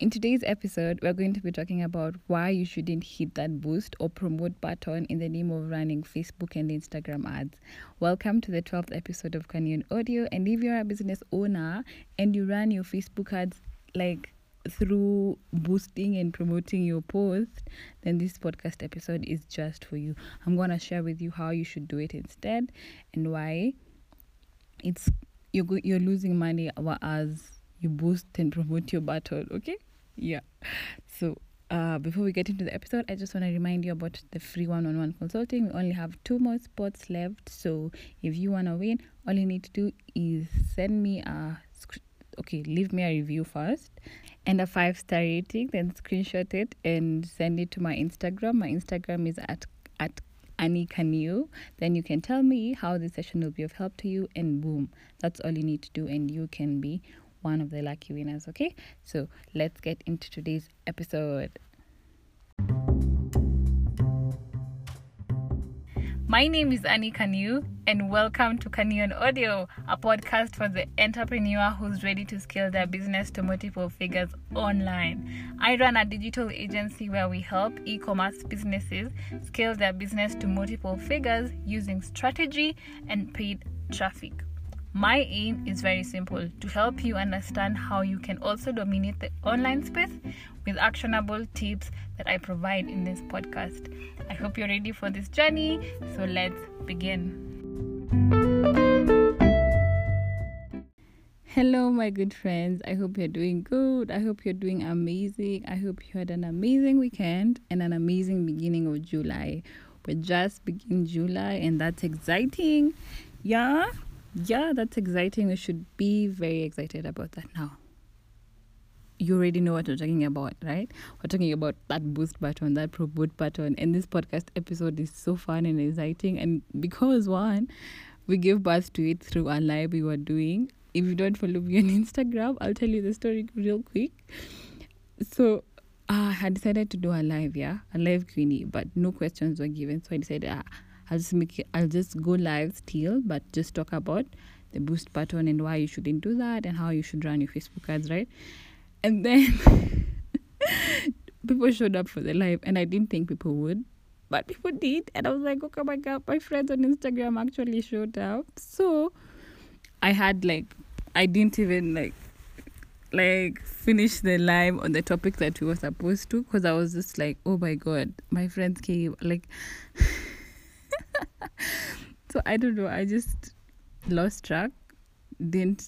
In today's episode, we're going to be talking about why you shouldn't hit that boost or promote button in the name of running Facebook and Instagram ads. Welcome to the 12th episode of Canyon Audio. And if you're a business owner and you run your Facebook ads like through boosting and promoting your post, then this podcast episode is just for you. I'm going to share with you how you should do it instead and why it's you're you're losing money as you boost and promote your battle, okay? Yeah. So uh, before we get into the episode, I just want to remind you about the free one on one consulting. We only have two more spots left. So if you want to win, all you need to do is send me a okay, leave me a review first and a five star rating, then screenshot it and send it to my Instagram. My Instagram is at at Annie Kanu. Then you can tell me how the session will be of help to you, and boom, that's all you need to do, and you can be one of the lucky winners. Okay, so let's get into today's episode. My name is Annie Kanu, and welcome to Canyon Audio, a podcast for the entrepreneur who's ready to scale their business to multiple figures online. I run a digital agency where we help e commerce businesses scale their business to multiple figures using strategy and paid traffic. My aim is very simple to help you understand how you can also dominate the online space with actionable tips that I provide in this podcast. I hope you're ready for this journey, so let's begin. Hello, my good friends. I hope you're doing good. I hope you're doing amazing. I hope you had an amazing weekend and an amazing beginning of July. We're just beginning July, and that's exciting. Yeah, yeah, that's exciting. We should be very excited about that now. You already know what we're talking about, right? We're talking about that boost button, that promote button. And this podcast episode is so fun and exciting. And because one, we gave birth to it through a live we were doing. If you don't follow me on Instagram, I'll tell you the story real quick. So uh, I had decided to do a live, yeah, a live Queenie, but no questions were given. So I decided, uh, I'll just make it, I'll just go live still, but just talk about the boost button and why you shouldn't do that and how you should run your Facebook ads, right? And then people showed up for the live, and I didn't think people would, but people did, and I was like, okay, my god, my friends on Instagram actually showed up. So I had like, I didn't even like like finish the live on the topic that we were supposed to because I was just like, oh my god, my friends came like so I don't know. I just lost track. Didn't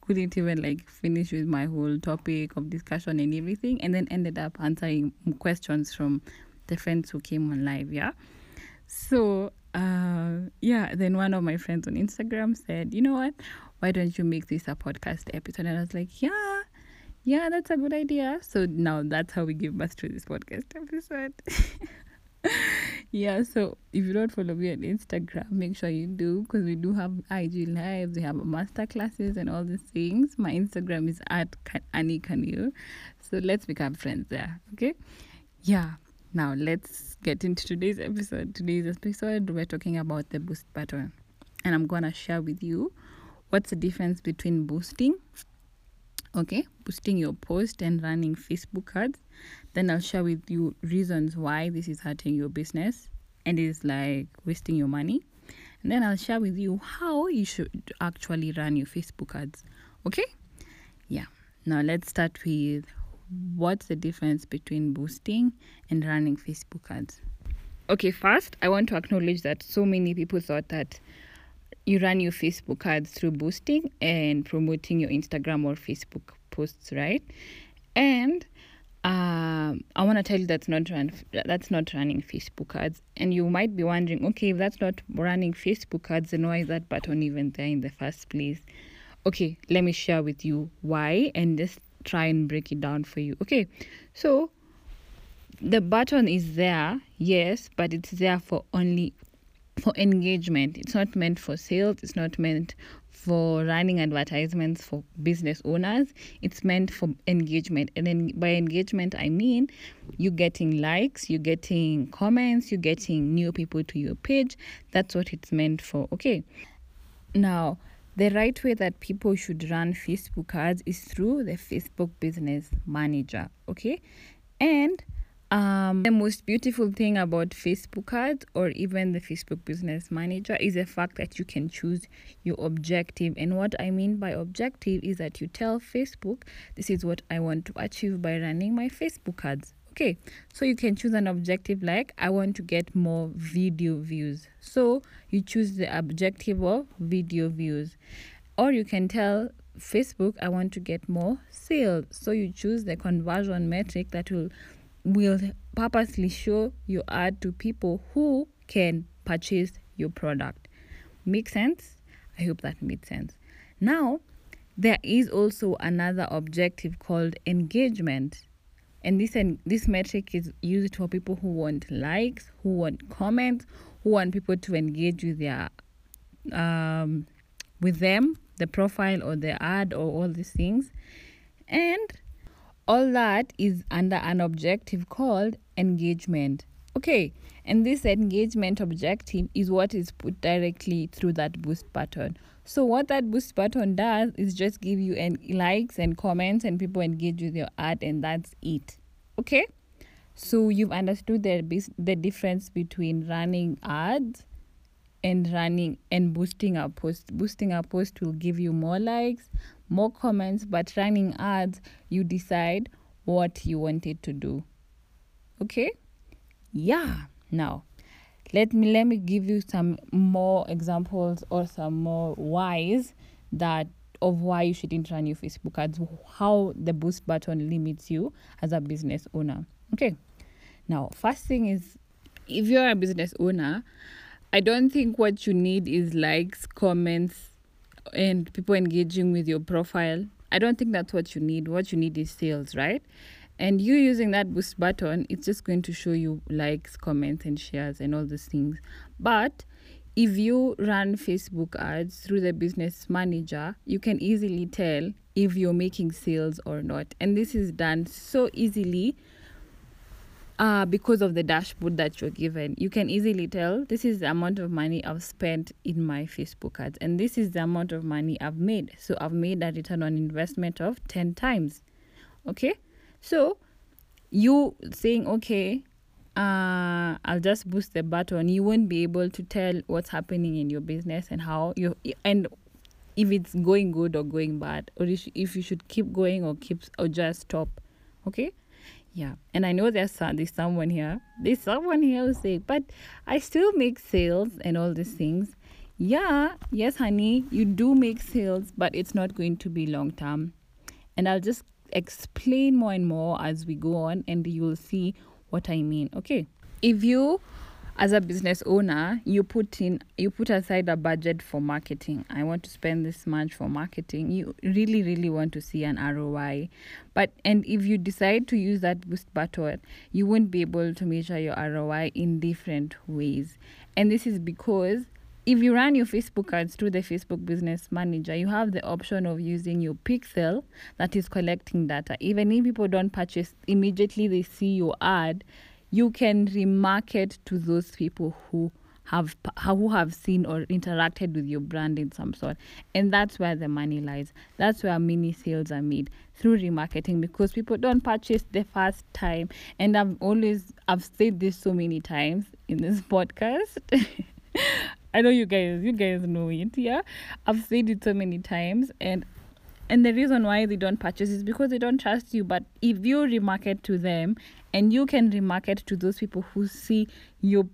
couldn't even like finish with my whole topic of discussion and everything, and then ended up answering questions from the friends who came on live. Yeah. So uh, yeah, then one of my friends on Instagram said, you know what? Why don't you make this a podcast episode? And I was like, yeah, yeah, that's a good idea. So now that's how we give birth to this podcast episode. yeah, so if you don't follow me on Instagram, make sure you do because we do have IG lives, we have master classes and all these things. My Instagram is at Annie Kanu. So let's become friends there. Okay. Yeah. Now let's get into today's episode. Today's episode we're talking about the boost button. And I'm gonna share with you what's the difference between boosting okay boosting your post and running facebook ads then i'll share with you reasons why this is hurting your business and is like wasting your money. And then i'll share with you how you should actually run your facebook ads okay? Yeah. Now let's start with what's the difference between boosting and running facebook ads? Okay first i want to acknowledge that so many people thought that you run your Facebook ads through boosting and promoting your Instagram or Facebook posts, right? And um, I want to tell you that's not run, that's not running Facebook ads. And you might be wondering, okay, if that's not running Facebook ads, then why is that button even there in the first place? Okay, let me share with you why and just try and break it down for you. Okay, so the button is there, yes, but it's there for only for engagement. It's not meant for sales, it's not meant for running advertisements for business owners. It's meant for engagement. And then by engagement, I mean you getting likes, you getting comments, you getting new people to your page. That's what it's meant for. Okay. Now, the right way that people should run Facebook ads is through the Facebook Business Manager. Okay, and um, the most beautiful thing about Facebook ads or even the Facebook Business Manager is the fact that you can choose your objective. And what I mean by objective is that you tell Facebook, this is what I want to achieve by running my Facebook ads. Okay, so you can choose an objective like I want to get more video views. So you choose the objective of video views, or you can tell Facebook I want to get more sales. So you choose the conversion metric that will will purposely show your ad to people who can purchase your product. Make sense? I hope that made sense. Now, there is also another objective called engagement. And this and this metric is used for people who want likes, who want comments, who want people to engage with their um, with them, the profile or the ad or all these things. And all that is under an objective called engagement. Okay, and this engagement objective is what is put directly through that boost button. So what that boost button does is just give you an likes and comments and people engage with your ad and that's it. Okay? So you've understood the the difference between running ads and running and boosting our post. Boosting our post will give you more likes, more comments, but running ads, you decide what you wanted to do. Okay? Yeah. Now, let me let me give you some more examples or some more whys that of why you shouldn't run your Facebook ads, how the boost button limits you as a business owner. Okay. Now, first thing is if you're a business owner, I don't think what you need is likes, comments, and people engaging with your profile. I don't think that's what you need. What you need is sales, right? And you using that boost button, it's just going to show you likes, comments, and shares and all those things. But if you run Facebook ads through the business manager, you can easily tell if you're making sales or not. And this is done so easily uh, because of the dashboard that you're given. You can easily tell this is the amount of money I've spent in my Facebook ads, and this is the amount of money I've made. So I've made a return on investment of 10 times. Okay, so you saying, okay, uh, I'll just boost the button, you won't be able to tell what's happening in your business and how you and if it's going good or going bad, or if you should keep going or keep or just stop. Okay, yeah, and I know there's there's someone here. There's someone here who say, but I still make sales and all these things. Yeah, yes, honey, you do make sales, but it's not going to be long term. And I'll just explain more and more as we go on, and you'll see what I mean. Okay, if you as a business owner you put in you put aside a budget for marketing. I want to spend this much for marketing. You really really want to see an roi but and if you decide to use that boost button you won't be able to measure your roi in different ways. And this is because if you run your Facebook ads through the Facebook Business Manager, you have the option of using your pixel that is collecting data. Even if people don't purchase immediately, they see your ad, you can remarket to those people who have who have seen or interacted with your brand in some sort. And that's where the money lies. That's where mini sales are made through remarketing because people don't purchase the first time. And i've always i've said this so many times in this podcast. I know you guys you guys know it yeah? I've said it so many times and and the reason why they don't purchase is because they don't trust you. But if you remarket to them and you can remarket to those people who see your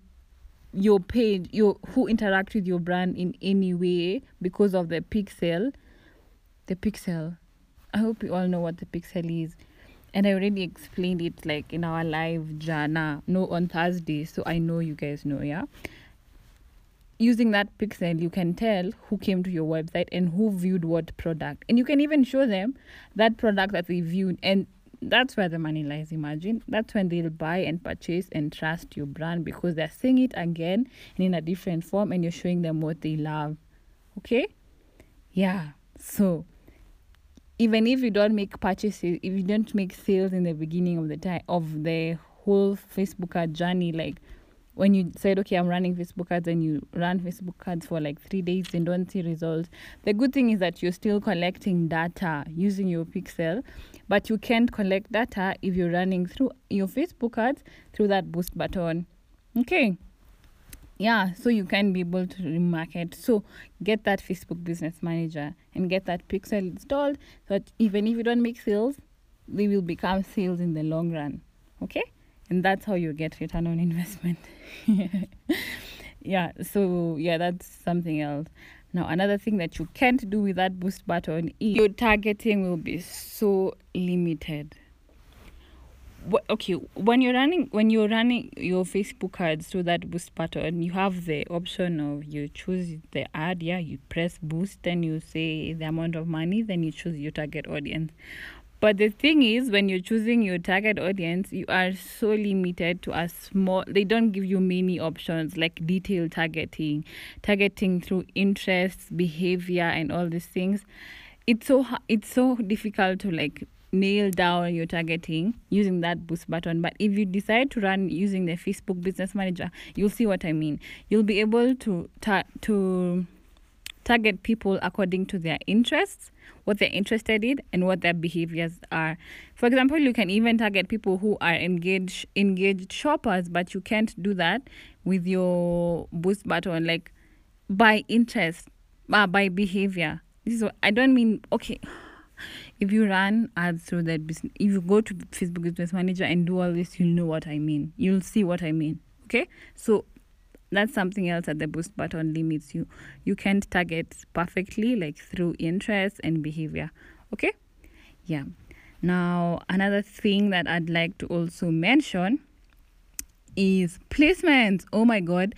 your page your who interact with your brand in any way because of the pixel the pixel. I hope you all know what the pixel is. And i already explained it like in our live jana no on thursday so i know you guys know yeah using that pixel you can tell who came to your website and who viewed what product. And you can even show them that product that they viewed. And that's where the money lies imagine. That's when they'll buy and purchase and trust your brand because they're seeing it again and in a different form and you're showing them what they love. Okay? Yeah. So even if you don't make purchases if you don't make sales in the beginning of the time of the whole facebook journey like when you said, okay, I'm running Facebook ads and you run Facebook ads for like three days and don't see results, the good thing is that you're still collecting data using your pixel, but you can't collect data if you're running through your Facebook ads through that boost button. Okay. Yeah, so you can be able to remarket. So get that Facebook business manager and get that pixel installed so that even if you don't make sales, they will become sales in the long run. Okay? And that's how you get return on investment. yeah, so yeah, that's something else. Now, another thing that you can't do with that boost button is your targeting will be so limited. Okay, when you're running when you're running your Facebook ads through that boost button, you have the option of you choose the ad, yeah, you press boost, and you say the amount of money, then you choose your target audience. But the thing is, when you're choosing your target audience, you are so limited to a small, they don't give you many options like detailed targeting, targeting through interests, behavior, and all these things. It's so, it's so difficult to like nail down your targeting using that boost button. But if you decide to run using the Facebook Business Manager, you'll see what I mean. You'll be able to, ta- to, target people according to their interests, what they're interested in, and what their behaviors are. For example, you can even target people who are engaged engaged shoppers, but you can't do that with your boost button, like by interest, uh, by behavior. This I don't mean. Okay, if you run ads through that business, if you go to Facebook Business Manager and do all this, you'll know what I mean. You'll see what I mean. Okay, so that's something else that the boost button limits you. You can't target perfectly like through interest and behavior. Okay? Yeah. Now another thing that i'd like to also mention is placements. Oh my god.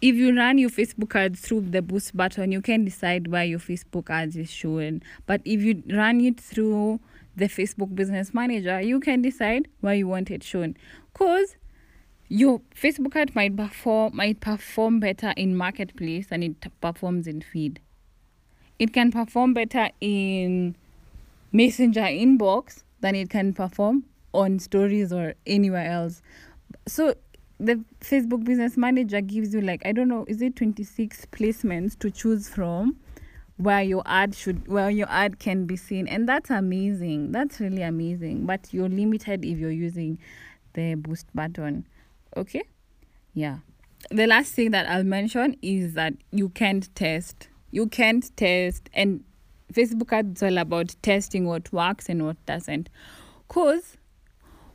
If you run your facebook ads through the boost button you can decide where your facebook ads is shown but if you run it through the facebook business manager you can decide where you want it shown. Because your Facebook ad might perform might perform better in marketplace than it performs in feed. It can perform better in messenger inbox than it can perform on stories or anywhere else. So the Facebook business manager gives you like I don't know, is it 26 placements to choose from where your ad should where your ad can be seen and that's amazing. That's really amazing. But you're limited if you're using the boost button okay? Yeah. The last thing that i'll mention is that you can't test. You can't test. And facebook ads all about testing what works and what doesn't. Because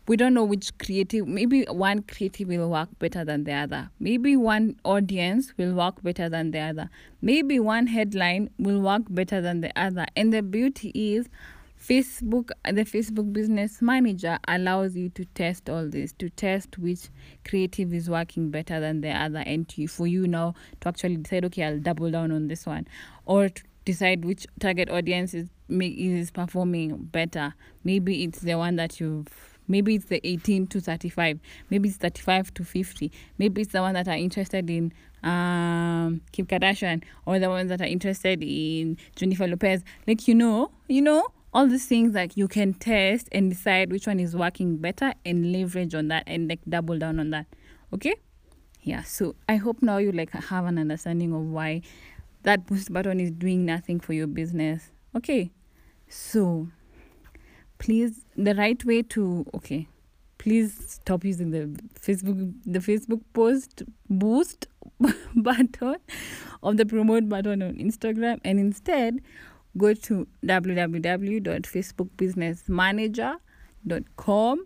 we don't know which creative maybe one creative will work better than the other. Maybe one audience will work better than the other. Maybe one headline will work better than the other. And the beauty is Facebook, the Facebook Business Manager allows you to test all this, to test which creative is working better than the other, and to, for you now to actually decide, okay, I'll double down on this one, or to decide which target audience is is performing better. Maybe it's the one that you've maybe it's the 18 to 35 maybe it's 35 to 50 maybe it's the one that are interested in um kim kardashian or the ones that are interested in jennifer lopez like you know you know all these things that you can test and decide which one is working better and leverage on that and like double down on that. Okay? Yeah so i hope now you like have an understanding of why that boost button is doing nothing for your business. Okay so please the right way to okay please stop using the facebook the facebook post boost button of the promote button on instagram and instead go to www.facebookbusinessmanager.com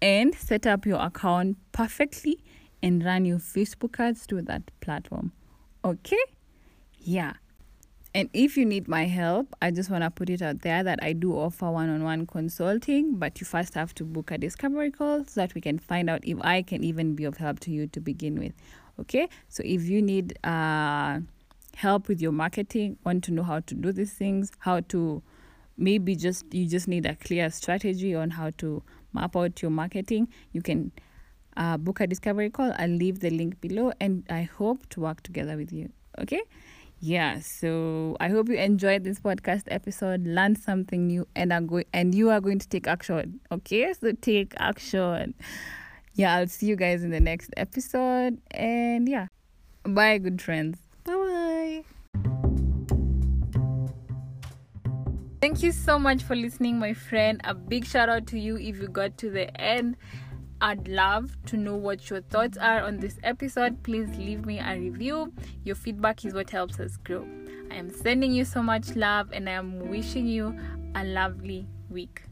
and set up your account perfectly and run your Facebook ads to that platform. Okay? Yeah. And if you need my help, I just want to put it out there that I do offer one on one consulting, but you first have to book a discovery call so that we can find out if I can even be of help to you to begin with. Okay? So if you need, uh, help with your marketing, want to know how to do these things, how to maybe just you just need a clear strategy on how to map out your marketing, you can uh, book a discovery call. I'll leave the link below and I hope to work together with you. Okay? Yeah, so I hope you enjoyed this podcast episode, learned something new, and are going and you are going to take action. Okay, so take action. yeah, I'll see you guys in the next episode. And yeah, bye, good friends. Thank you so much for listening, my friend. A big shout out to you if you got to the end. I'd love to know what your thoughts are on this episode. Please leave me a review. Your feedback is what helps us grow. I am sending you so much love and I am wishing you a lovely week.